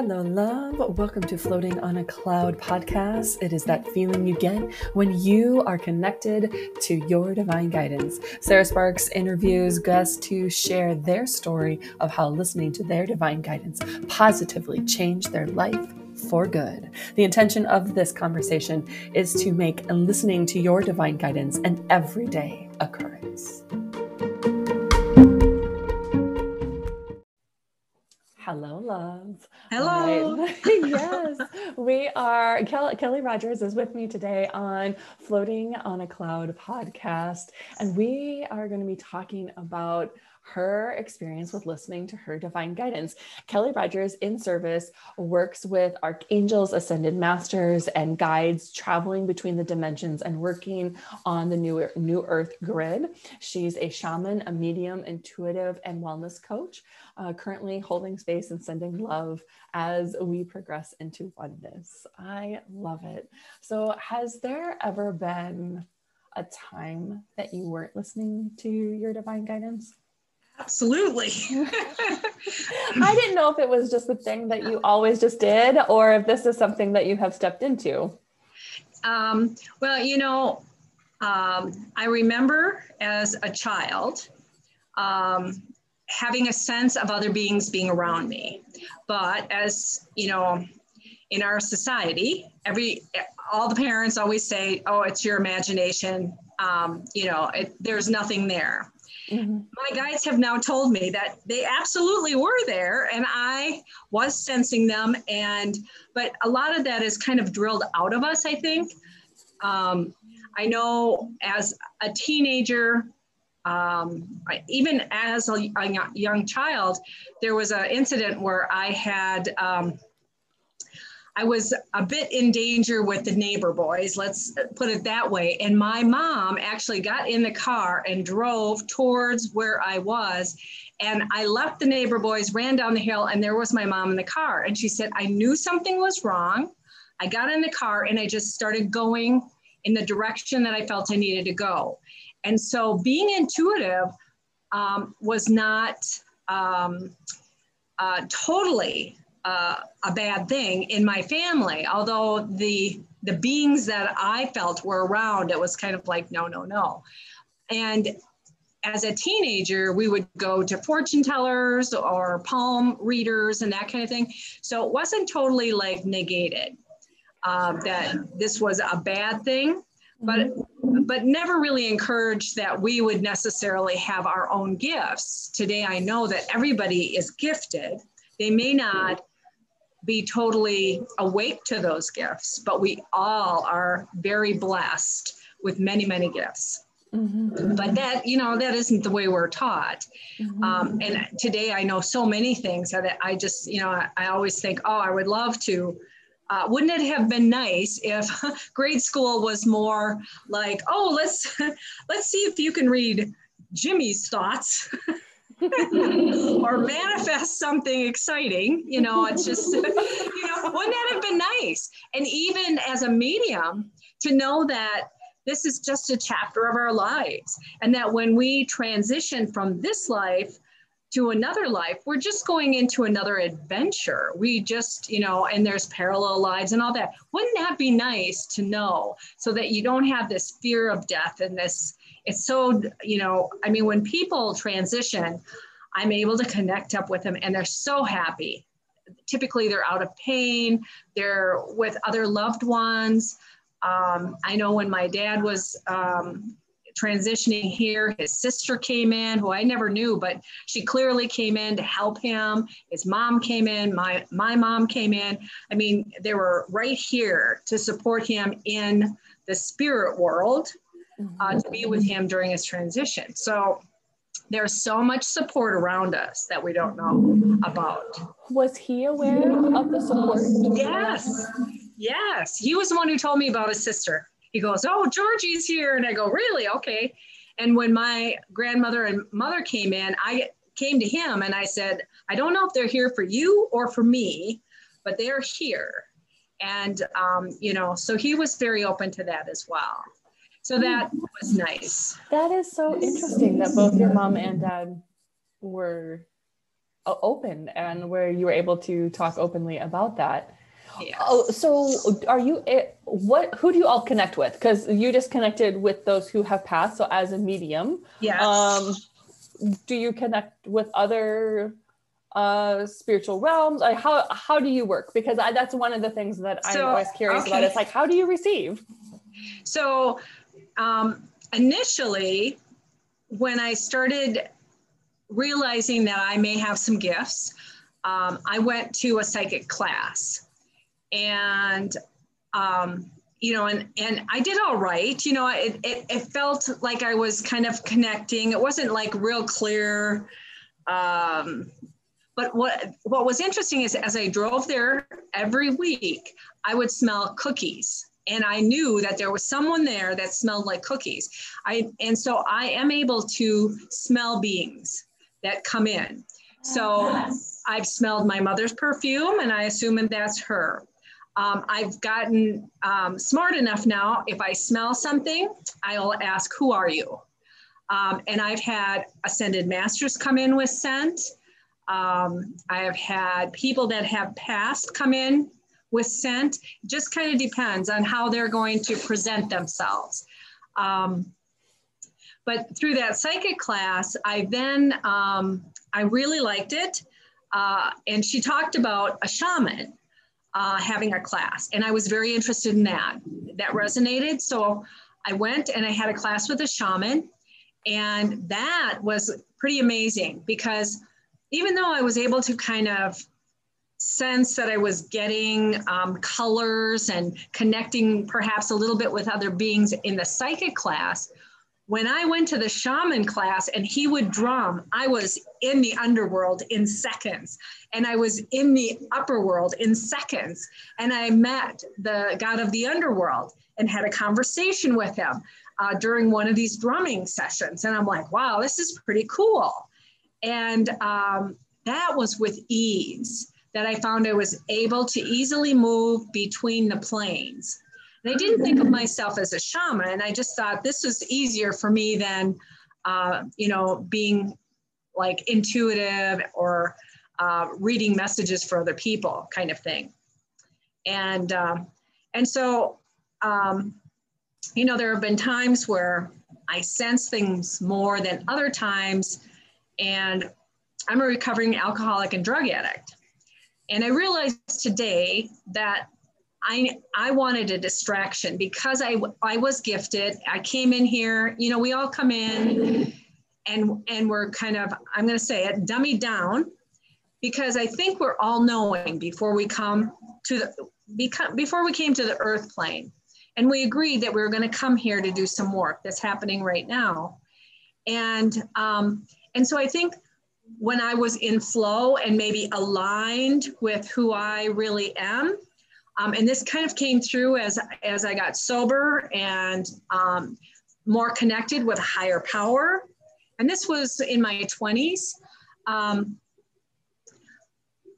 Hello, love. Welcome to Floating on a Cloud podcast. It is that feeling you get when you are connected to your divine guidance. Sarah Sparks interviews guests to share their story of how listening to their divine guidance positively changed their life for good. The intention of this conversation is to make listening to your divine guidance an everyday occurrence. Hello. Right. yes, we are. Kelly, Kelly Rogers is with me today on Floating on a Cloud podcast, and we are going to be talking about her experience with listening to her divine guidance. Kelly Rogers in service works with archangels, ascended masters, and guides traveling between the dimensions and working on the new, new earth grid. She's a shaman, a medium, intuitive, and wellness coach, uh, currently holding space and sending love as we progress into oneness. I love it. So, has there ever been a time that you weren't listening to your divine guidance? Absolutely. I didn't know if it was just the thing that you always just did or if this is something that you have stepped into. Um, well, you know, um, I remember as a child um, having a sense of other beings being around me. But as you know, in our society, every all the parents always say, "Oh, it's your imagination." Um, you know, it, there's nothing there. Mm-hmm. My guides have now told me that they absolutely were there and I was sensing them. And, but a lot of that is kind of drilled out of us, I think. Um, I know as a teenager, um, even as a, a, young child, there was an incident where I had um, I was a bit in danger with the neighbor boys, let's put it that way. And my mom actually got in the car and drove towards where I was. And I left the neighbor boys, ran down the hill, and there was my mom in the car. And she said, I knew something was wrong. I got in the car and I just started going in the direction that I felt I needed to go. And so being intuitive um, was not um, uh, totally uh, a bad thing in my family. Although the the beings that I felt were around, it was kind of like no, no, no. And as a teenager, we would go to fortune tellers or palm readers and that kind of thing. So it wasn't totally like negated uh, that this was a bad thing, but mm-hmm. but never really encouraged that we would necessarily have our own gifts. Today, I know that everybody is gifted. They may not be totally awake to those gifts, but we all are very blessed with many, many gifts. Mm-hmm. But that, you know, that isn't the way we're taught. Mm-hmm. Um, and today I know so many things that I just, you know, I, I always think, oh, I would love to. Uh, wouldn't it have been nice if grade school was more like, oh, let's let's see if you can read Jimmy's thoughts or manifest something exciting. You know, it's just, you know, wouldn't that have been nice? And even as a medium, to know that this is just a chapter of our lives, and that when we transition from this life to another life, we're just going into another adventure. We just, you know, and there's parallel lives and all that. Wouldn't that be nice to know so that you don't have this fear of death and this it's so you know i mean when people transition i'm able to connect up with them and they're so happy. Typically they're out of pain they're with other loved ones. Um, i know when my dad was um, transitioning here his sister came in who i never knew but she clearly came in to help him. His mom came in my my mom came in. I mean they were right here to support him in the spirit world uh, to be with him during his transition. So there's so much support around us that we don't know about. Was he aware of the support? Yes. Yes. He was the one who told me about his sister. He goes, Oh, Georgie's here. And I go, Really? Okay. And when my grandmother and mother came in, I came to him and I said, I don't know if they're here for you or for me, but they're here. And, um, you know, so he was very open to that as well. So that was nice. That is so interesting that both your mom and dad were open and where you were able to talk openly about that. Yes. Oh, so are you what who do you all connect with? Because you just connected with those who have passed. So as a medium, yes. Um, do you connect with other uh spiritual realms like how how do you work because I, that's one of the things that i'm always curious okay. about it's like how do you receive so um initially when i started realizing that i may have some gifts um, i went to a psychic class and um you know, and and I did all right. You know, it, it, it felt like I was kind of connecting. It wasn't like real clear. Um, but what what was interesting is as I drove there every week, I would smell cookies. And I knew that there was someone there that smelled like cookies. I and so I am able to smell beings that come in. So I've smelled my mother's perfume and I assume that's her. Um, I've gotten um, smart enough now, if I smell something, I'll ask, Who are you? Um, and I've had ascended masters come in with scent. Um, I have had people that have passed come in with scent. Just kind of depends on how they're going to present themselves. Um, but through that psychic class, I then, um, I really liked it. Uh, and she talked about a shaman uh, having a class. And I was very interested in that. That resonated. So I went and I had a class with a shaman. And that was pretty amazing because even though I was able to kind of sense that I was getting um, colors and connecting perhaps a little bit with other beings in the psychic class, when I went to the shaman class and he would drum, I was in the underworld in seconds and I was in the upper world in seconds. And I met the god of the underworld and had a conversation with him uh, during one of these drumming sessions. And I'm like, wow, this is pretty cool. And um, that was with ease that I found I was able to easily move between the planes. And I didn't think of myself as a shaman. I just thought this was easier for me than, uh, you know, being like intuitive or uh, reading messages for other people kind of thing. And, um, and so, um, you know, there have been times where I sense things more than other times. And I'm a recovering alcoholic and drug addict. And I realized today that I, I wanted a distraction because I, I was gifted. I came in here, you know, we all come in and, and we're kind of, I'm going to say it, dummy down because I think we're all knowing before we come to the, before we came to the earth plane. And we agreed that we were going to come here to do some work that's happening right now. And, um, and so I think when I was in flow and maybe aligned with who I really am, um, and this kind of came through as, as I got sober and um, more connected with a higher power. And this was in my 20s. Um,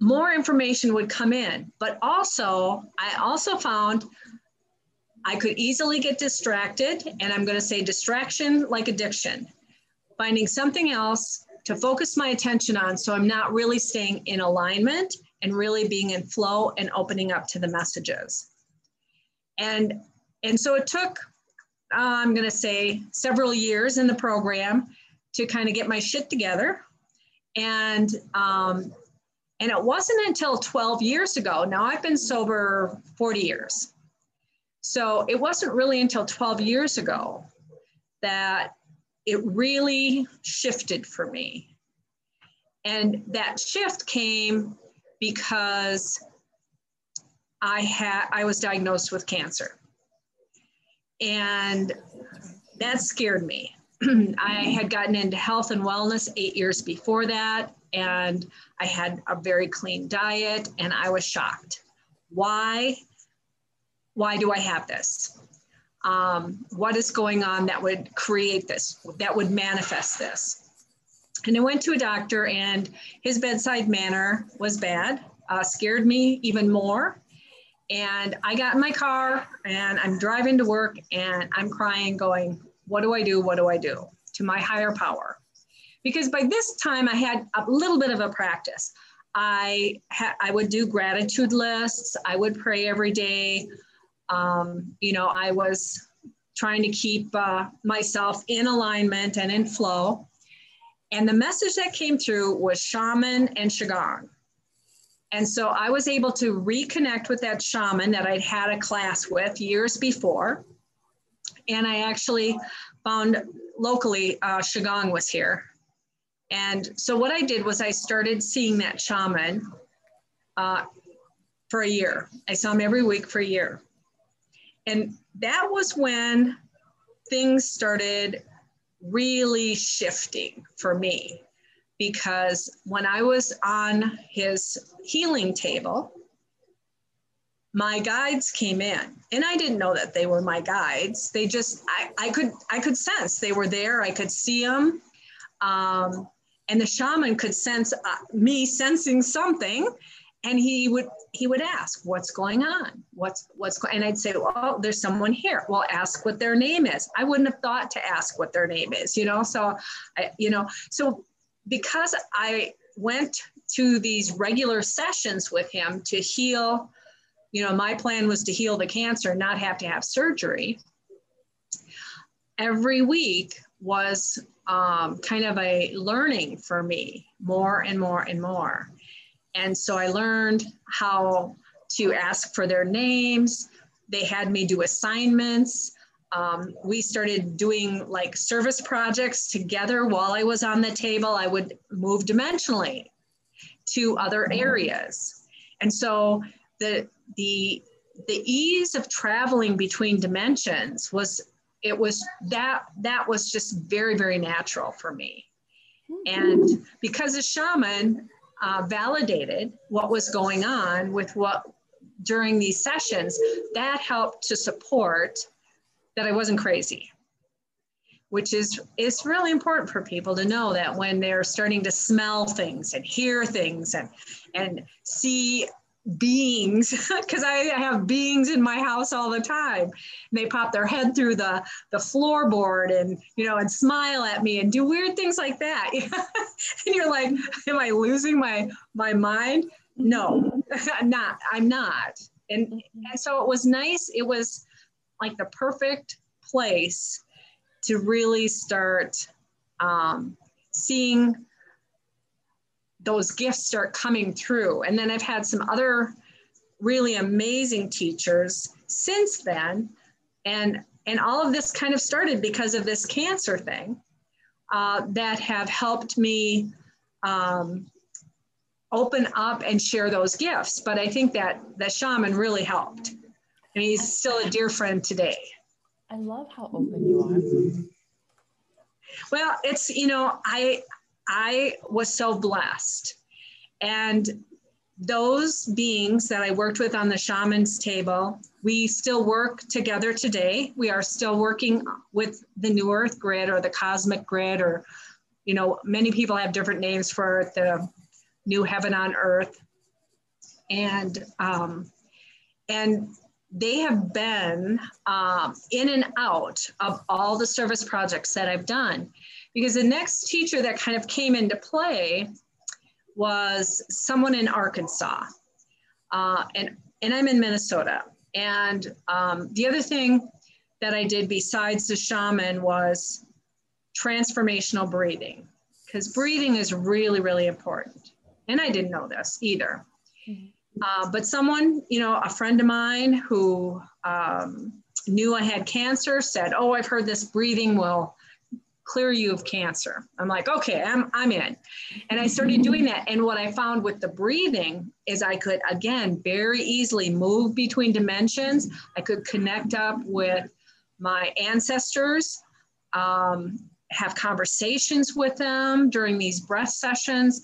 more information would come in, but also, I also found I could easily get distracted, and I'm going to say distraction like addiction, finding something else to focus my attention on so I'm not really staying in alignment and really being in flow and opening up to the messages. And, and so it took, uh, I'm going to say, several years in the program to kind of get my shit together. And, um, and it wasn't until 12 years ago, now I've been sober 40 years. So it wasn't really until 12 years ago that it really shifted for me. And that shift came because I had I was diagnosed with cancer. And that scared me. I had gotten into health and wellness 8 years before that and I had a very clean diet and I was shocked. Why why do I have this? Um, what is going on that would create this, that would manifest this? And I went to a doctor, and his bedside manner was bad, uh, scared me even more. And I got in my car and I'm driving to work and I'm crying, going, What do I do? What do I do? To my higher power. because by this time I had a little bit of a practice. I ha- I would do gratitude lists. I would pray every day. Um, you know, I was trying to keep uh, myself in alignment and in flow. And the message that came through was shaman and qigong. And so I was able to reconnect with that shaman that I'd had a class with years before. And I actually found locally uh, Qigong was here. And so what I did was I started seeing that shaman uh, for a year. I saw him every week for a year. And that was when things started really shifting for me because when I was on his healing table, my guides came in and I didn't know that they were my guides. They just, I, I could, I could sense they were there. I could see them. Um, and the shaman could sense uh, me sensing something and he would he would ask what's going on? What's what's going and i'd say oh there's someone here. Well ask what their name is. I wouldn't have thought to ask what their name is you know? So i you know so because i went to these regular sessions with him to heal you know my plan was to heal the cancer not have to have surgery. Every week was um, kind of a learning for me more and more and more and so I learned how to ask for their names. They had me do assignments. Um, we started doing like service projects together while I was on the table. I would move dimensionally to other areas. And so the, the, the ease of traveling between dimensions was, it was that, that was just very, very natural for me. And because a shaman, uh, validated what was going on with what during these sessions, that helped to support that I wasn't crazy, which is, it's really important for people to know that when they're starting to smell things and hear things and, and see beings because I have beings in my house all the time. They pop their head through the the floorboard and you know and smile at me and do weird things like that. and you're like, am I losing my my mind? No, I'm not. I'm not. And and so it was nice. It was like the perfect place to really start um, seeing those gifts start coming through. And then I've had some other really amazing teachers since then. And, and all of this kind of started because of this cancer thing uh, that have helped me um, open up and share those gifts. But I think that the shaman really helped. And he's still a dear friend today. I love how open you are. Well, it's, you know, I, I was so blessed. And those beings that I worked with on the shaman's table, we still work together today. We are still working with the New Earth grid or the cosmic grid, or, you know, many people have different names for the new heaven on earth. And, um, and they have been um, in and out of all the service projects that I've done because the next teacher that kind of came into play was someone in Arkansas. Uh, and, and I'm in Minnesota. And um, the other thing that I did besides the shaman was transformational breathing, because breathing is really, really important. And I didn't know this either. Mm-hmm. Uh, but someone, you know, a friend of mine who um, knew I had cancer said, Oh, I've heard this breathing will clear you of cancer. I'm like, okay, I'm, I'm in. And I started doing that. And what I found with the breathing is I could, again, very easily move between dimensions. I could connect up with my ancestors, um, have conversations with them during these breath sessions.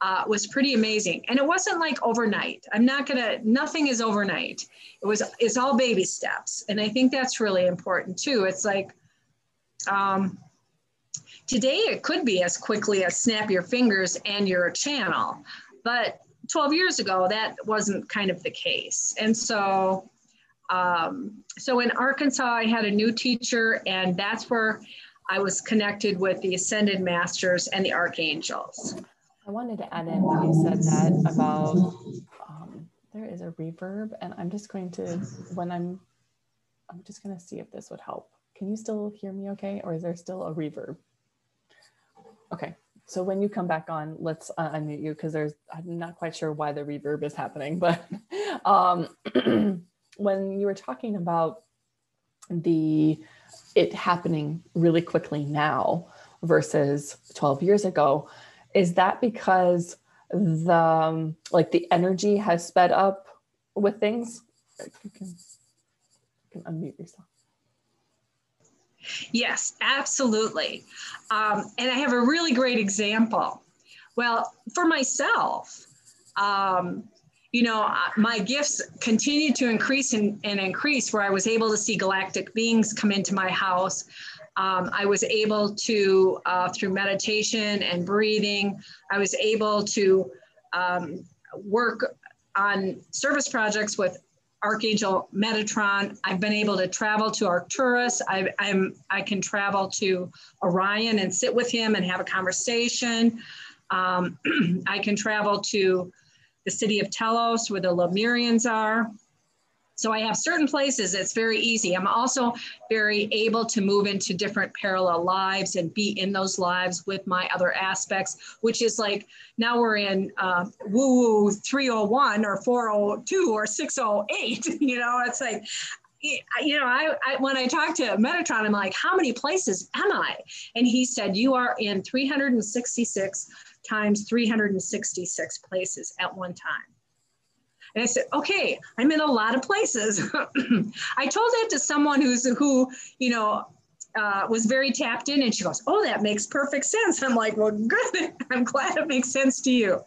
Uh, was pretty amazing. And it wasn't like overnight. I'm not gonna, nothing is overnight. It was, it's all baby steps. And I think that's really important too. It's like, um, Today, it could be as quickly as snap your fingers and you're a channel. But 12 years ago, that wasn't kind of the case. And so, um, so in Arkansas, I had a new teacher, and that's where I was connected with the ascended masters and the archangels. I wanted to add in when you said that about um, there is a reverb, and I'm just going to when I'm I'm just going to see if this would help. Can you still hear me okay, or is there still a reverb? Okay, so when you come back on, let's uh, unmute you because there's I'm not quite sure why the reverb is happening, but um, when you were talking about the it happening really quickly now versus 12 years ago, is that because the um, like the energy has sped up with things? You can, you can unmute yourself. Yes, absolutely. Um, and I have a really great example. Well, for myself, um, you know, uh, my gifts continued to increase and, and, increase where I was able to see galactic beings come into my house. Um, I was able to, uh, through meditation and breathing, I was able to um, work on service projects with Archangel Metatron. I've been able to travel to Arcturus. I, I'm, I can travel to Orion and sit with him and have a conversation. Um, I can travel to the city of Telos where the Lemurians are. So I have certain places it's very easy. I'm also very able to move into different parallel lives and be in those lives with my other aspects, which is like now we're in uh, woo woo 301 or 402 or 608. You know, it's like you know, I, I, when I talked to Metatron, I'm like, how many places am I? And he said, you are in 366 times 366 places at one time. And I said, okay, I'm in a lot of places. I told that to someone who's who, you know, uh, was very tapped in and she goes, oh, that makes perfect sense. I'm like, well, good. I'm glad it makes sense to you.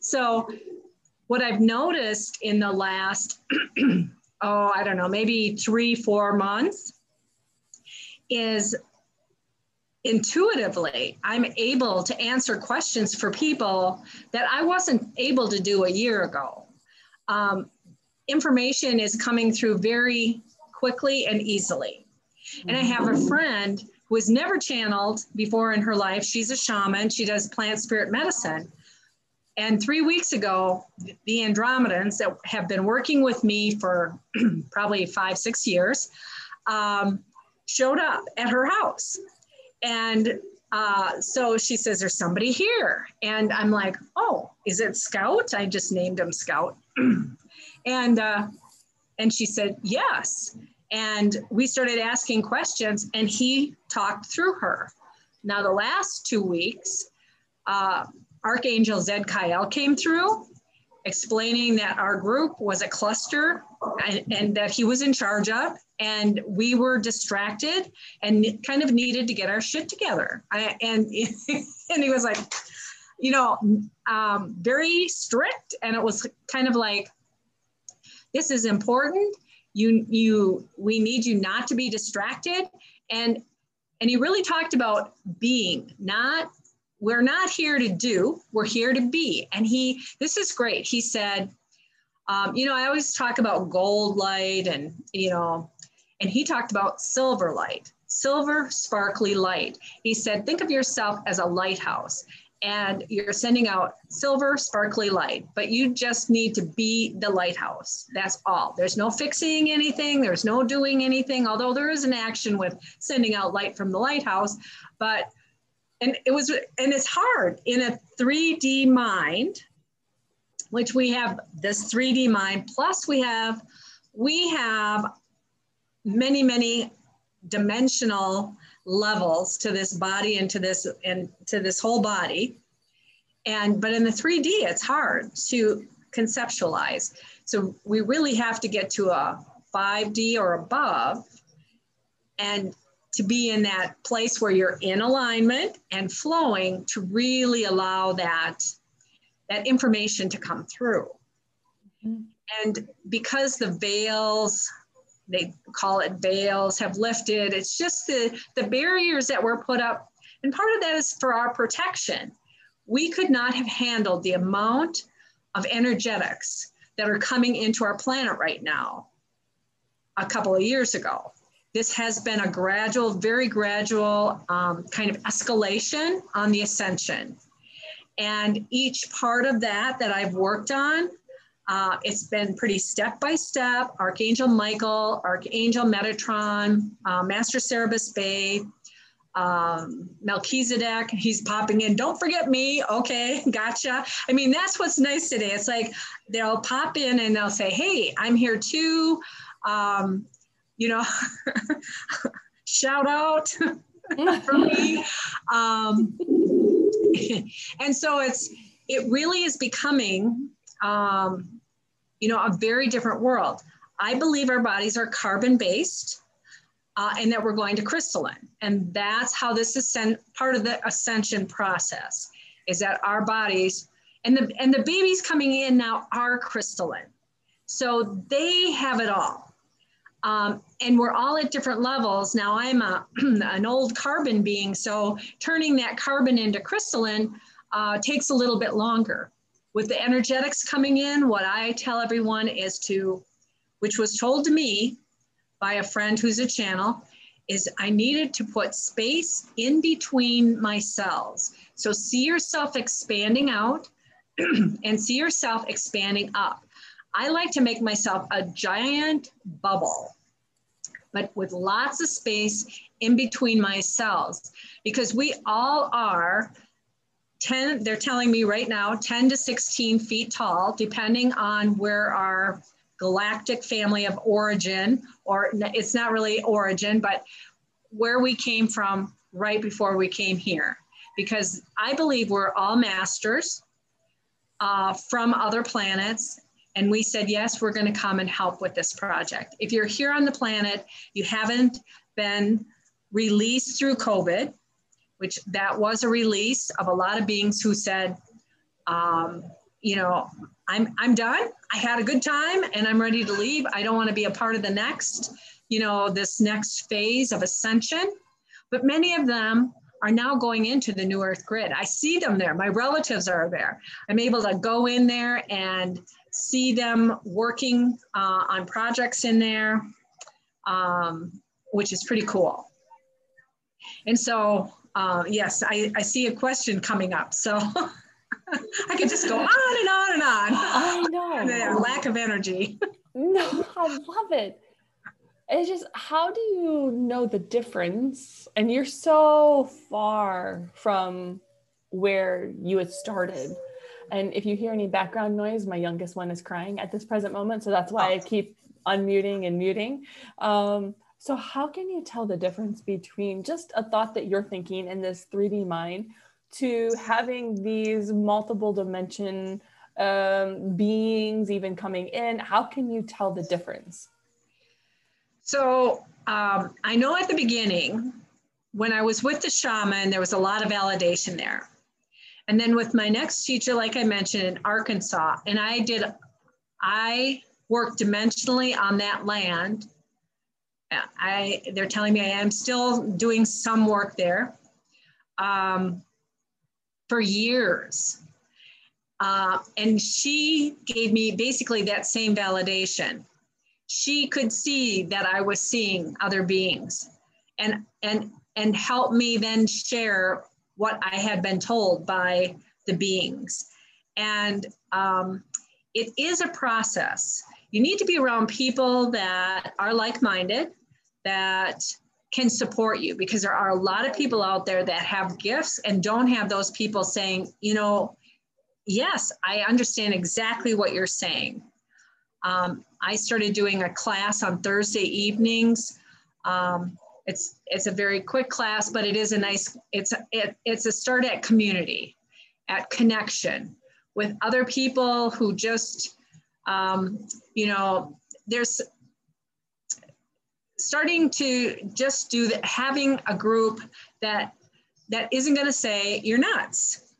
So what I've noticed in the last, oh, I don't know, maybe three, four months is intuitively, I'm able to answer questions for people that I wasn't able to do a year ago um, information is coming through very quickly and easily. And I have a friend who has never channeled before in her life. She's a shaman, she does plant spirit medicine. And three weeks ago, the Andromedans that have been working with me for probably five, six years um, showed up at her house. And uh, so she says, There's somebody here. And I'm like, Oh, is it Scout? I just named him Scout. And uh, and she said yes. And we started asking questions, and he talked through her. Now, the last two weeks, uh, Archangel Zadkiel came through, explaining that our group was a cluster and, and, that he was in charge of, and we were distracted and kind of needed to get our shit together. I, and and he was like, you know, um, very strict. And it was kind of like, this is important. You, you, we need you not to be distracted. And, and he really talked about being, not, we're not here to do, we're here to be. And he, this is great. He said, um, you know, I always talk about gold light and, you know, and he talked about silver light silver sparkly light. He said, think of yourself as a lighthouse and you're sending out silver sparkly light, but you just need to be the lighthouse. That's all. There's no fixing anything, there's no doing anything, although there is an action with sending out light from the lighthouse. But, and it was, and it's hard in a 3D mind, which we have this 3D mind, plus we have, we have many, many dimensional levels to this body and to this and to this whole body. And but in the 3d it's hard to conceptualize. So we really have to get to a 5d or above and to be in that place where you're in alignment and flowing to really allow that that information to come through. Mm-hmm. and because the veils they call it veils have lifted. It's just the, the barriers that were put up. And part of that is for our protection. We could not have handled the amount of energetics that are coming into our planet right now a couple of years ago. this has been a gradual, very gradual um, kind of escalation on the ascension. And each part of that that I've worked on, uh, it's been pretty step by step. Archangel Michael, Archangel Metatron, uh, Master Serapis Bey, um, Melchizedek, he's popping in. Don't forget me. Okay, gotcha. I mean, that's what's nice today. It's like they'll pop in and they'll say, Hey, I'm here too. Um, you know, shout out for me. Um, and so it's, it really is becoming, um, you know, a very different world. I believe our bodies are carbon based uh, and that we're going to crystalline. And that's how this is part of the ascension process is that our bodies and the, and the babies coming in now are crystalline. So they have it all. Um, and we're all at different levels. Now I'm a, an old carbon being, so turning that carbon into crystalline uh, takes a little bit longer. With the energetics coming in, what I tell everyone is to, which was told to me by a friend who's a channel is I needed to put space in between my cells. So see yourself expanding out and see yourself expanding up. I like to make myself a giant bubble, but with lots of space in between my cells because we all are 10, they're telling me right now, 10 to 16 feet tall, depending on where our galactic family of origin, or it's not really origin, but where we came from right before we came here. Because I believe we're all masters uh, from other planets. And we said, yes, we're going to come and help with this project. If you're here on the planet, you haven't been released through COVID, which that was a release of a lot of beings who said, um, you know, I'm, I'm done. I had a good time and I'm ready to leave. I don't want to be a part of the next, you know, this next phase of ascension. But many of them are now going into the New Earth grid. I see them there. My relatives are there. I'm able to go in there and see them working uh, on projects in there, um, which is pretty cool. And so, uh, yes, I, I see a question coming up. So I could just go on and on and on. I know. lack of energy. no, I love it. It's just how do you know the difference? And you're so far from where you had started. And if you hear any background noise, my youngest one is crying at this present moment. So that's why I keep unmuting and muting. Um, so, how can you tell the difference between just a thought that you're thinking in this 3D mind to having these multiple dimension um, beings even coming in? How can you tell the difference? So um, I know at the beginning, when I was with the shaman, there was a lot of validation there. And then with my next teacher, like I mentioned in Arkansas, and I did, I worked dimensionally on that land. I, they're telling me I am still doing some work there. Um, for years. Uh, and she gave me basically that same validation. She could see that I was seeing other beings and, and, and help me then share what I had been told by the beings. And um, it is a process. You need to be around people that are like minded, that can support you because there are a lot of people out there that have gifts and don't have those people saying, you know, yes, I understand exactly what you're saying. Um, I started doing a class on Thursday evenings. Um, it's it's a very quick class, but it is a nice. It's a, it, it's a start at community, at connection with other people who just, um, you know, there's starting to just do that, having a group that that isn't going to say you're nuts.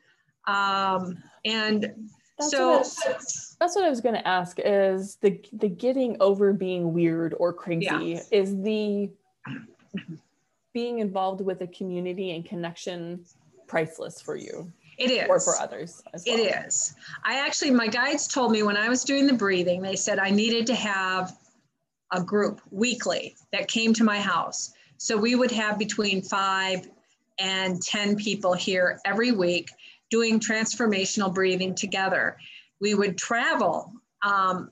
Um, and that's so what that's what I was going to ask is the the getting over being weird or crazy yeah. is the being involved with a community and connection priceless for you. It is. Or for others well. It is. I actually, my guides told me when I was doing the breathing, they said I needed to have a group weekly that came to my house. So we would have between five and 10 people here every week doing transformational breathing together. We would travel, um,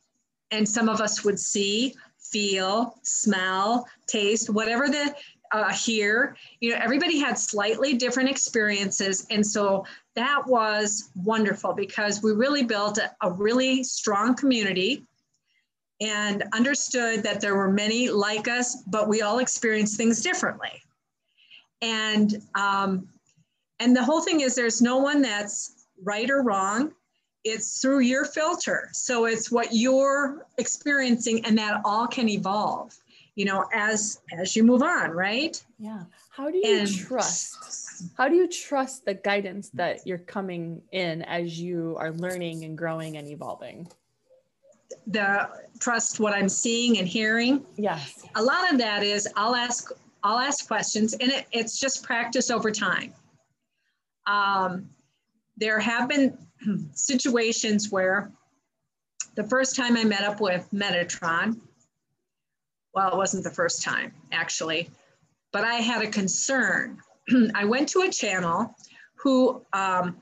and some of us would see, feel, smell, taste, whatever the uh, hear. You know, everybody had slightly different experiences. And so that was wonderful because we really built a, a really strong community and understood that there were many like us, but we all experienced things differently. And um, and the whole thing is there's no one that's right or wrong. It's through your filter. So it's what you're experiencing, and that all can evolve, you know, as as you move on, right? Yeah. How do you and, trust? How do you trust the guidance that you're coming in as you are learning and growing and evolving? The trust what I'm seeing and hearing. Yes. A lot of that is I'll ask I'll ask questions, and it, it's just practice over time. Um, there have been situations where the first time I met up with Metatron, well, it wasn't the first time actually, but I had a concern. I went to a channel who um,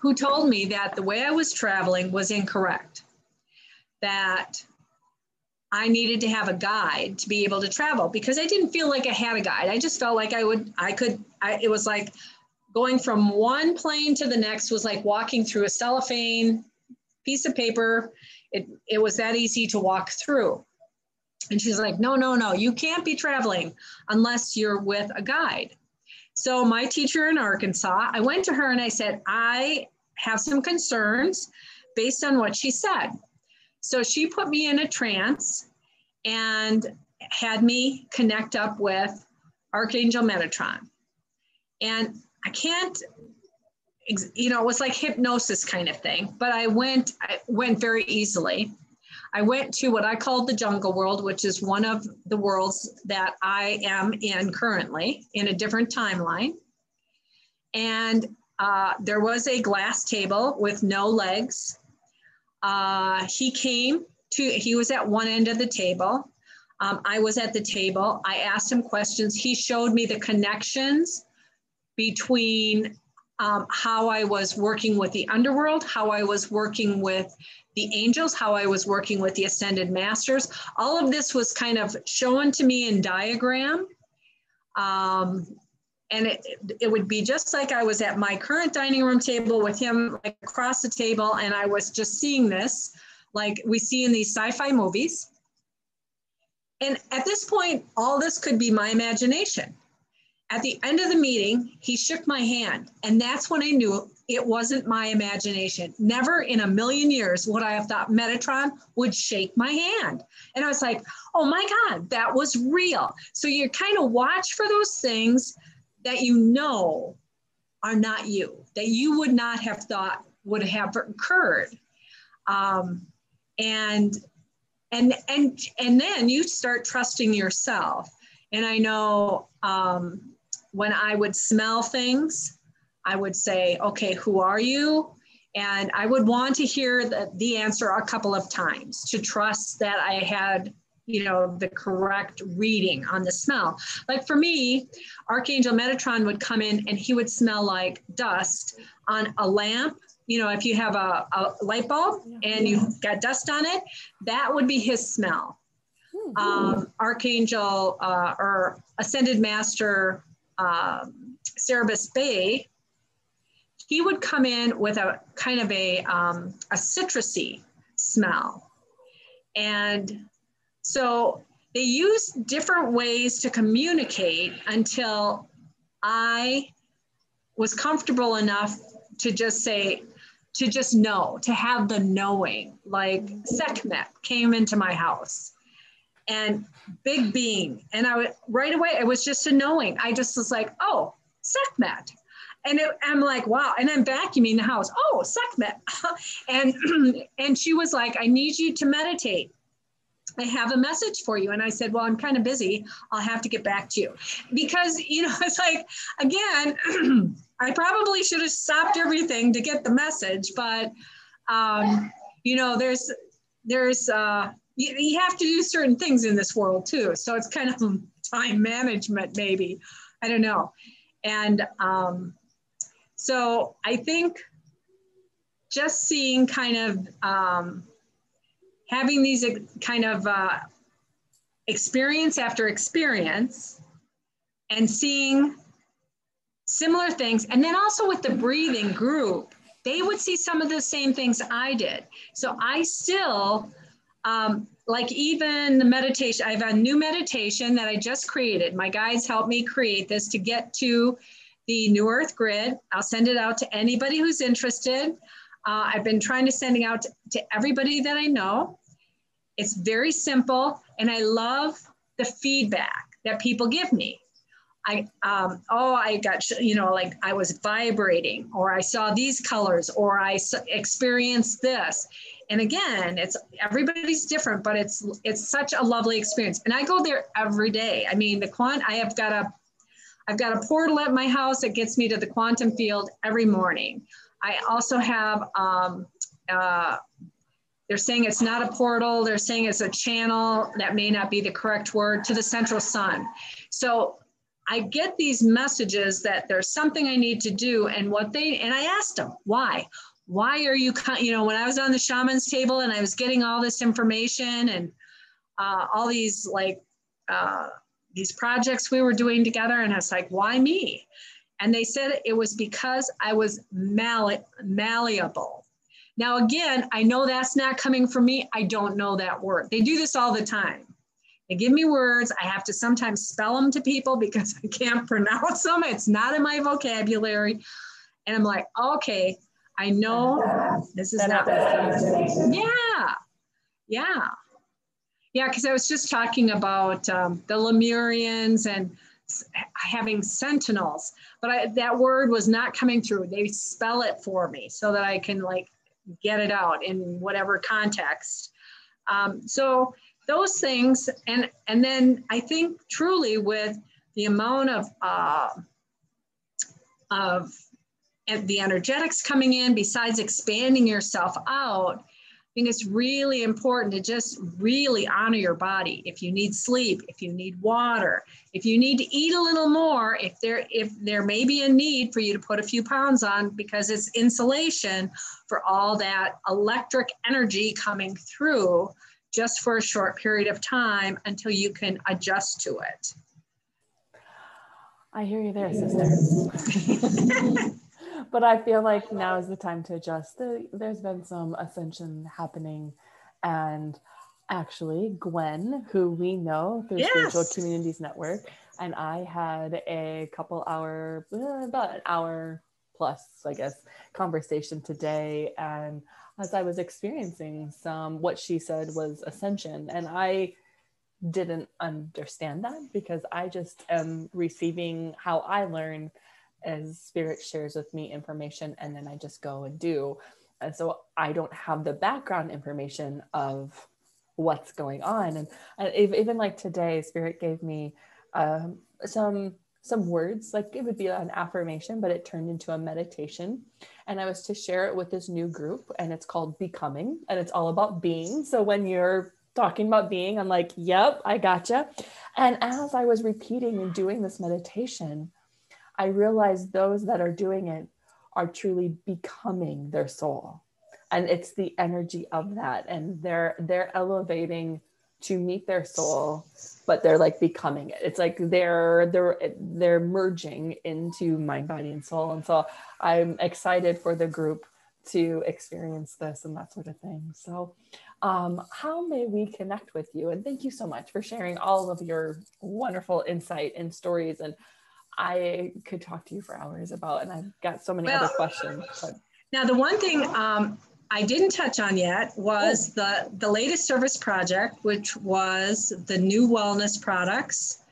who told me that the way I was traveling was incorrect. That I needed to have a guide to be able to travel because I didn't feel like I had a guide. I just felt like I would, I could, I, it was like going from one plane to the next was like walking through a cellophane piece of paper. It, it was that easy to walk through. And she's like, no, no, no, you can't be traveling unless you're with a guide. So my teacher in Arkansas, I went to her and I said, I have some concerns based on what she said. So she put me in a trance and had me connect up with Archangel Metatron. And I can't, you know, it was like hypnosis kind of thing, but I went, I went very easily. I went to what I called the jungle world, which is one of the worlds that I am in currently in a different timeline. And uh, there was a glass table with no legs uh, he came to, he was at one end of the table. Um, I was at the table. I asked him questions. He showed me the connections between um, how I was working with the underworld, how I was working with the angels, how I was working with the ascended masters. All of this was kind of shown to me in diagram. Um, and it, it would be just like I was at my current dining room table with him like across the table, and I was just seeing this like we see in these sci-fi movies. And at this point, all this could be my imagination. At the end of the meeting, he shook my hand, and that's when I knew it wasn't my imagination. Never in a million years would I have thought Metatron would shake my hand. And I was like, oh my God, that was real. So you kind of watch for those things that you know are not you, that you would not have thought would have occurred. Um, and and and and then you start trusting yourself. And I know um, when I would smell things, I would say, okay, who are you? And I would want to hear the, the answer a couple of times to trust that I had you know the correct reading on the smell like for me archangel metatron would come in and he would smell like dust on a lamp you know if you have a, a light bulb and you've got dust on it that would be his smell hmm. um, archangel uh, or ascended master um, Serapis Bey, he would come in with a kind of a, um, a citrusy smell and so they used different ways to communicate until I was comfortable enough to just say, to just know, to have the knowing. Like Sekhmet came into my house and big being. And I would, right away, it was just a knowing. I just was like, oh, Sekhmet. And it, I'm like, wow. And I'm vacuuming the house. Oh, Sekhmet. and, and she was like, I need you to meditate. I have a message for you. And I said, Well, I'm kind of busy. I'll have to get back to you. Because, you know, it's like, again, I probably should have stopped everything to get the message. But, um, you know, there's, there's uh, you, you have to do certain things in this world too. So it's kind of time management, maybe. I don't know. And um, so I think just seeing kind of um, having these kind of uh, experience after experience and seeing similar things. And then also with the breathing group, they would see some of the same things I did. So I still, um, like even the meditation, I have a new meditation that I just created. My guides helped me create this to get to the New Earth Grid. I'll send it out to anybody who's interested. Uh, I've been trying to send it out to, to everybody that I know. It's very simple, and I love the feedback that people give me. I, um, oh, I got, you know, like I was vibrating, or I saw these colors, or I experienced this. And again, it's everybody's different, but it's it's such a lovely experience. And I go there every day. I mean, the quant, I have got a, I've got a portal at my house that gets me to the quantum field every morning. I also have, um, uh, they're saying it's not a portal. They're saying it's a channel. That may not be the correct word to the central sun. So I get these messages that there's something I need to do, and what they and I asked them why. Why are you, you know, when I was on the shaman's table and I was getting all this information and uh, all these like uh, these projects we were doing together, and I was like, why me? And they said it was because I was malle- malleable. Now, again, I know that's not coming from me. I don't know that word. They do this all the time. They give me words. I have to sometimes spell them to people because I can't pronounce them. It's not in my vocabulary. And I'm like, okay, I know this is not. Yeah. Yeah. Yeah. Because I was just talking about um, the Lemurians and having sentinels, but I, that word was not coming through. They spell it for me so that I can like get it out in whatever context. Um, so those things and and then i think truly with the amount of uh, of the energetics coming in besides expanding yourself out i think it's really important to just really honor your body if you need sleep if you need water if you need to eat a little more if there if there may be a need for you to put a few pounds on because it's insulation for all that electric energy coming through just for a short period of time until you can adjust to it. I hear you there, sister. but I feel like now is the time to adjust. There's been some ascension happening, and actually, Gwen, who we know through yes. Spiritual Communities Network, and I had a couple hour, uh, about an hour plus, I guess, conversation today, and as I was experiencing some, what she said was ascension. And I didn't understand that because I just am receiving how I learn as spirit shares with me information and then I just go and do. And so I don't have the background information of what's going on. And, and even like today, spirit gave me um, some some words like it would be an affirmation but it turned into a meditation and i was to share it with this new group and it's called becoming and it's all about being so when you're talking about being i'm like yep i gotcha and as i was repeating and doing this meditation i realize those that are doing it are truly becoming their soul. And it's the energy of that. And they're they're elevating to meet their soul but they're like becoming it. It's like they're they're they're merging into mind body and soul. And so i'm excited for the group to experience this and that sort of thing. So um, how may we connect with you? And thank you so much for sharing all of your wonderful insight and stories and i could talk to you for hours about and i've got so many well, other questions but. now the one thing um, I didn't touch on yet was oh. the, the latest service project, which was the new wellness products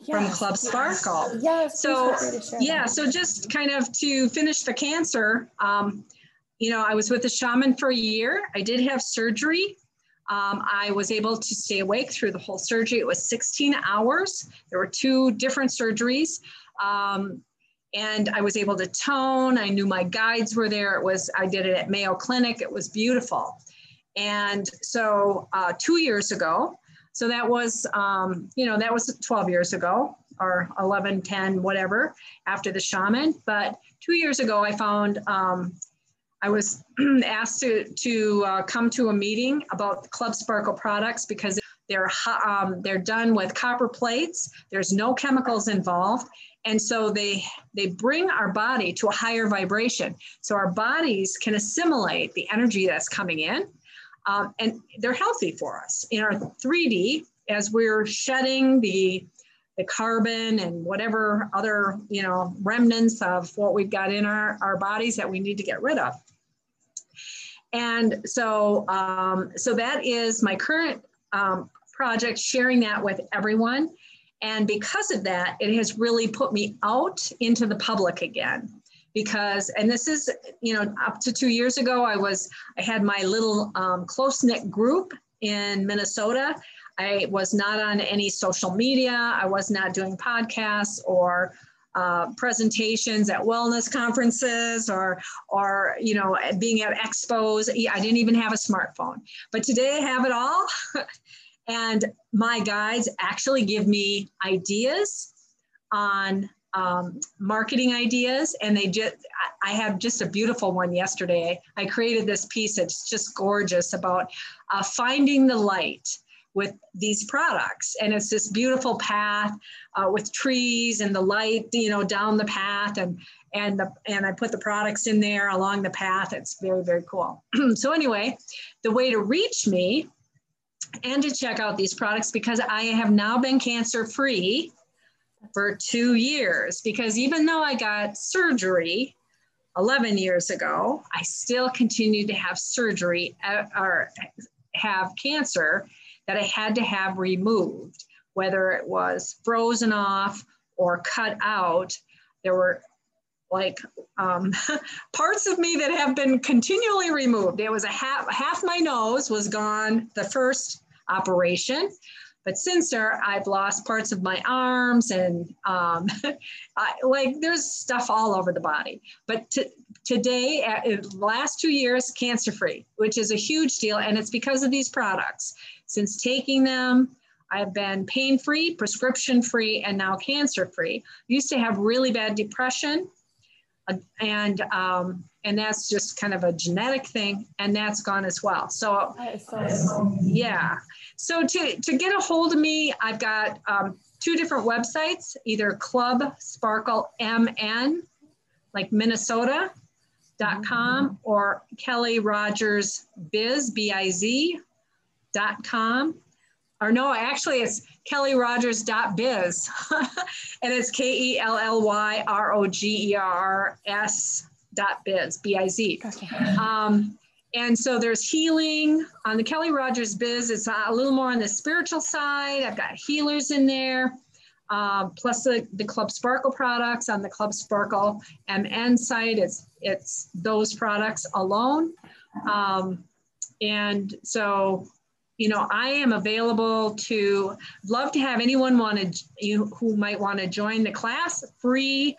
yes, from Club Sparkle. Yes. So yeah, so just kind of to finish the cancer, um, you know, I was with a shaman for a year. I did have surgery. Um, I was able to stay awake through the whole surgery. It was 16 hours. There were two different surgeries. Um, and I was able to tone. I knew my guides were there. It was, I did it at Mayo Clinic. It was beautiful. And so uh, two years ago, so that was, um, you know, that was 12 years ago or 11, 10, whatever, after the shaman. But two years ago, I found um, I was asked to, to uh, come to a meeting about Club Sparkle products because they're, um, they're done with copper plates. There's no chemicals involved. And so they, they bring our body to a higher vibration. So our bodies can assimilate the energy that's coming in. Um, and they're healthy for us. In our 3D, as we're shedding the the carbon and whatever other you know remnants of what we've got in our, our bodies that we need to get rid of. And so um, so that is my current um, project sharing that with everyone. And because of that it has really put me out into the public again. Because and this is you know up to two years ago i was i had my little um, close-knit group in minnesota I was not on any social media. I was not doing podcasts or uh, presentations at wellness conferences or, or you know, being at expos. I didn't even have a smartphone. But today I have it all. and my guides actually give me ideas on um, marketing ideas and they just i have just a beautiful one yesterday i created this piece it's just gorgeous about uh, finding the light with these products. And it's this beautiful path uh, with trees and the light, you know, down the path and and the and I put the products in there along the path. It's very, very cool. so anyway, the way to reach me and to check out these products because I have now been cancer free for two years because even though I got surgery 11 years ago, I still continue to have surgery uh, or have cancer that I had to have removed, whether it was frozen off or cut out. There were like um, parts of me that have been continually removed. It was a half, half my nose was gone the first operation. But since there, I've lost parts of my arms and um, I, like there's stuff all over the body. But to, today, uh, last two years, cancer free, which is a huge deal. And it's because of these products. Since taking them, I've been pain free, prescription free, and now cancer free. Used to have really bad depression, uh, and um, and that's just kind of a genetic thing, and that's gone as well. So, so yeah. So to to get a hold of me, I've got um, two different websites, either Club Sparkle MN, like Minnesota. Dot com or Kelly Rogers Biz B I Z com, or no, actually it's kellyrogers.biz and it's K-E-L-L-Y-R-O-G-E-R-S dot biz, B-I-Z. Okay. Um, and so there's healing on the Kelly Rogers Biz. It's a little more on the spiritual side. I've got healers in there, um, plus the, the Club Sparkle products on the Club Sparkle MN site. It's it's those products alone. Um, and so you know, I am available to love to have anyone want to you who might want to join the class free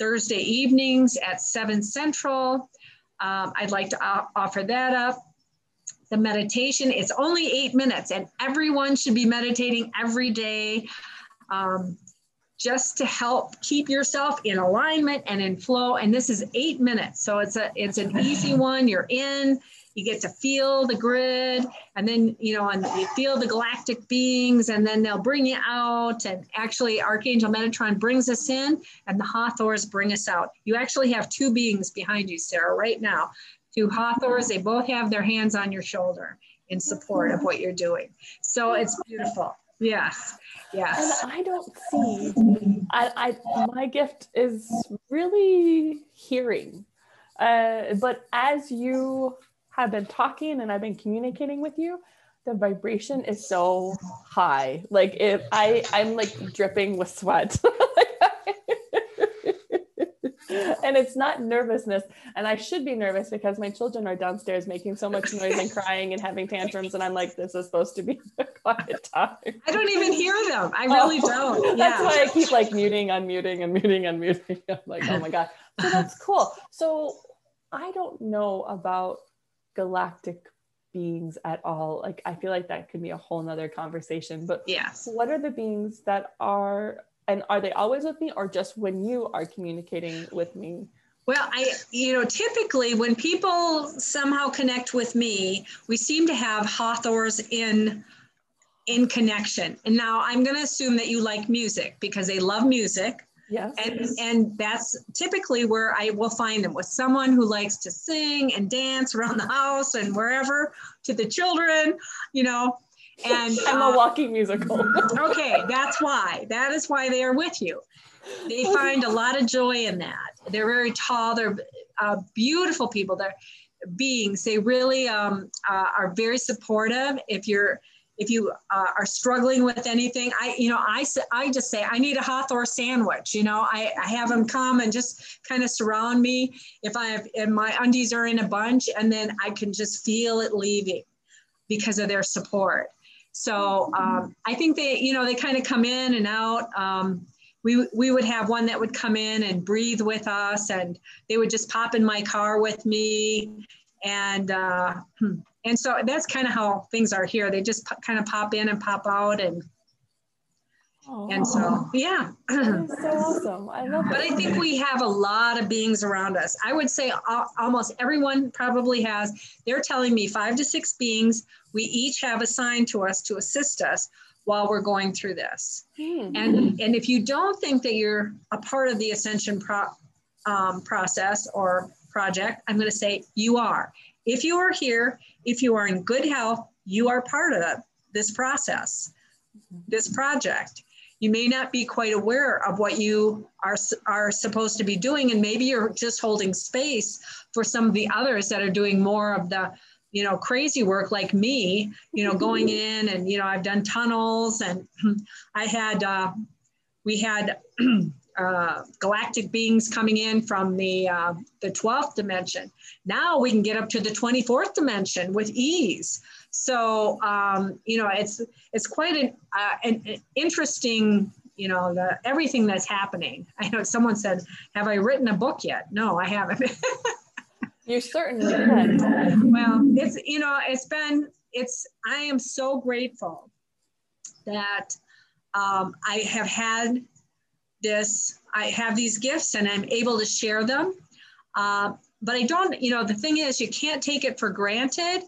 Thursday evenings at 7 Central. Um, I'd like to offer that up. The meditation, it's only eight minutes, and everyone should be meditating every day um, just to help keep yourself in alignment and in flow. And this is eight minutes, so it's a it's an easy one. You're in you get to feel the grid and then you know and you feel the galactic beings and then they'll bring you out and actually archangel metatron brings us in and the hathors bring us out. You actually have two beings behind you sarah right now. Two hathors they both have their hands on your shoulder in support of what you're doing. So it's beautiful. Yes yes. And i don't see i i my gift is really hearing. Uh, but as you have been talking and I've been communicating with you, the vibration is so high. Like if I I'm like dripping with sweat. and it's not nervousness. And I should be nervous because my children are downstairs making so much noise and crying and having tantrums. And I'm like, this is supposed to be a quiet time. I don't even hear them. I oh. really oh, don't. Yeah. That's why I keep like muting, unmuting, and unmuting, unmuting. I'm like, oh my God. So that's cool. So I don't know about galactic beings at all? Like, I feel like that could be a whole nother conversation, but yes. what are the beings that are, and are they always with me or just when you are communicating with me? Well, I, you know, typically when people somehow connect with me, we seem to have Hathors in in connection. And now I'm going to assume that you like music because they love music. Yes. And and that's typically where I will find them with someone who likes to sing and dance around the house and wherever to the children, you know. And I'm a uh, walking musical. okay, that's why. That is why they are with you. They find a lot of joy in that. They're very tall. They're uh, beautiful people. They're beings. They really um, uh, are very supportive. If you're if you uh, are struggling with anything, I, you know, I, I just say, I need a Hathor sandwich. You know, I, I have them come and just kind of surround me. If I have, if my undies are in a bunch and then I can just feel it leaving because of their support. So um, I think they, you know, they kind of come in and out. Um, we, we would have one that would come in and breathe with us and they would just pop in my car with me and uh, hmm, and so that's kind of how things are here. They just p- kind of pop in and pop out, and and so yeah. so awesome! I love it. But I think we have a lot of beings around us. I would say almost everyone probably has. They're telling me five to six beings. We each have assigned to us to assist us while we're going through this. Mm-hmm. And and if you don't think that you're a part of the ascension pro, um, process or project, I'm going to say you are. If you are here, if you are in good health, you are part of this process, this project. You may not be quite aware of what you are, are supposed to be doing, and maybe you're just holding space for some of the others that are doing more of the you know crazy work like me you know going in and you know i've done tunnels and i had uh, we had uh, galactic beings coming in from the uh, the 12th dimension. Now we can get up to the 24th dimension with ease. So um, you know, it's it's quite an, uh, an, an interesting you know the everything that's happening. I know someone said, "Have I written a book yet?" No, I haven't. you certainly have. Well, it's you know, it's been it's. I am so grateful that um, I have had this, I have these gifts and I'm able to share them. Uh, but I don't, you know, the thing is, you can't take it for granted.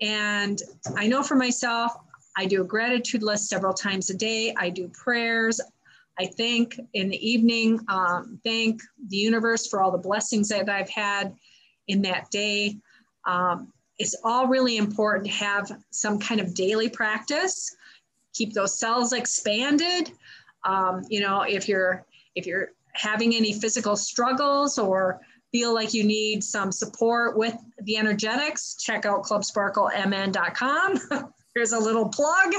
And I know for myself, I do a gratitude list several times a day. I do prayers. I thank in the evening, um, thank the universe for all the blessings that I've had in that day. Um, it's all really important to have some kind of daily practice, keep those cells expanded. Um, you know, if you're if you're having any physical struggles or feel like you need some support with the energetics, check out clubsparklemn.com. Here's a little plug.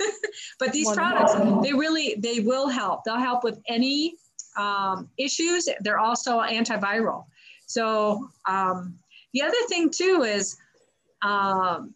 but these products, they really they will help. They'll help with any um, issues. They're also antiviral. So um, the other thing too is um,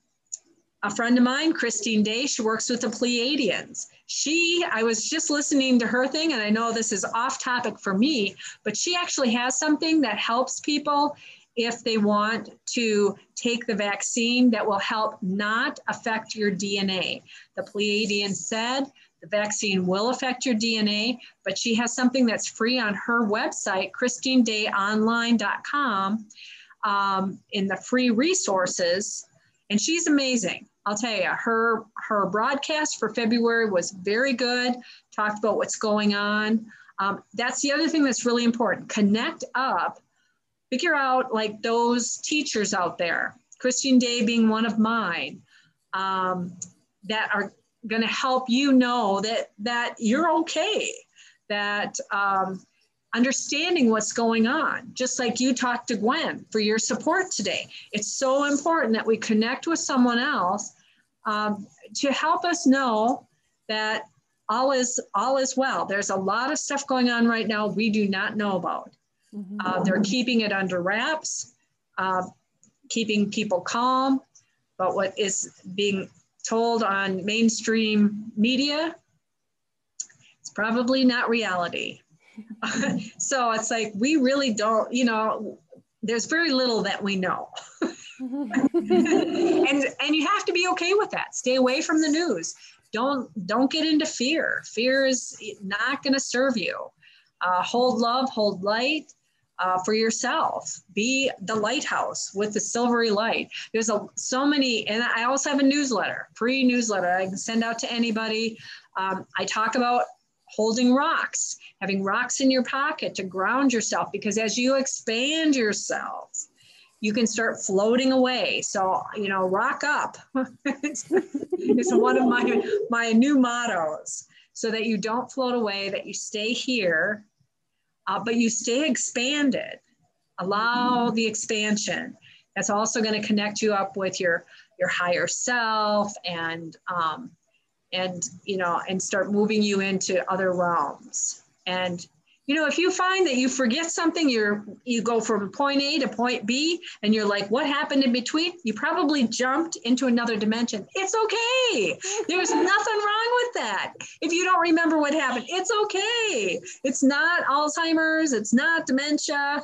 a friend of mine, Christine Day, she works with the Pleiadians. She, I was just listening to her thing, and I know this is off topic for me, but she actually has something that helps people if they want to take the vaccine that will help not affect your DNA. The Pleiadian said the vaccine will affect your DNA, but she has something that's free on her website, christinedayonline.com, um, in the free resources, and she's amazing. I'll tell you, her her broadcast for February was very good. Talked about what's going on. Um, that's the other thing that's really important. Connect up. Figure out like those teachers out there. Christian Day being one of mine, um, that are going to help you know that that you're okay. That um, understanding what's going on, just like you talked to Gwen for your support today. It's so important that we connect with someone else um, to help us know that all is all is well. There's a lot of stuff going on right now we do not know about. Mm-hmm. Uh, they're keeping it under wraps, uh, keeping people calm. But what is being told on mainstream media, it's probably not reality. so it's like we really don't, you know, there's very little that we know. and and you have to be okay with that. Stay away from the news. Don't don't get into fear. Fear is not going to serve you. Uh, hold love, hold light uh, for yourself. Be the lighthouse with the silvery light. There's a, so many, and I also have a newsletter, free newsletter I can send out to anybody. Um, I talk about holding rocks, having rocks in your pocket to ground yourself, because as you expand yourself, you can start floating away. So, you know, rock up. it's, one of my, my new mottos so that you don't float away, that you stay here uh, but you stay expanded. Allow the expansion. That's also going to connect you up with your your higher self and um, and you know and start moving you into other realms. And you know, if you find that you forget something, you're you go from point A to point B, and you're like, what happened in between? You probably jumped into another dimension. It's okay. There's nothing wrong with that. If you don't remember what happened, it's okay. It's not Alzheimer's. It's not dementia.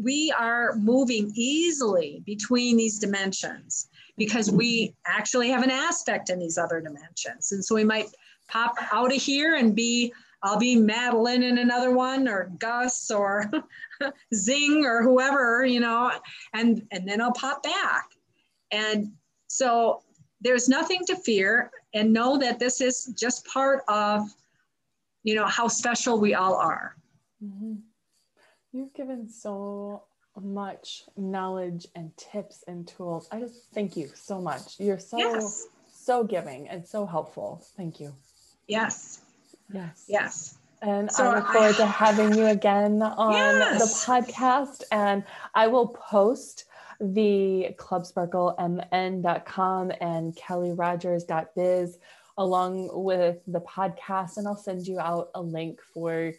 We are moving easily between these dimensions because we actually have an aspect in these other dimensions, and so we might pop out of here and be I'll be Madeline in another one or Gus or Zing or whoever, you know, and, and then I'll pop back. And so there's nothing to fear and know that this is just part of, you know, how special we all are. Mm-hmm. You've given so much knowledge and tips and tools. I just thank you so much. You're so, yes. so giving and so helpful. Thank you. Yes. Yes. Yes. And so I look forward I, to having you again on yes. the podcast. And I will post the clubsparklemn.com and kellyrogers.biz along with the podcast. And I'll send you out a link for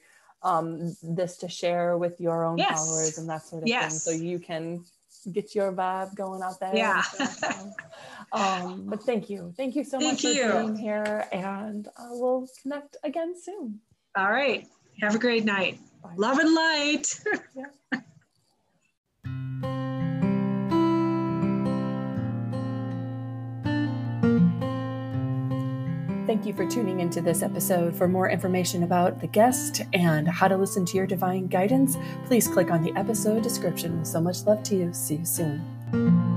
um, this to share with your own yes. followers and that sort of yes. thing. So you can get your vibe going out there. Yeah. um, but thank you. Thank you so thank much you. for being here. And uh, we'll connect again soon. All right. Have a great night. Bye. Love and light. yeah. Thank you for tuning into this episode. For more information about the guest and how to listen to your divine guidance, please click on the episode description. So much love to you. See you soon.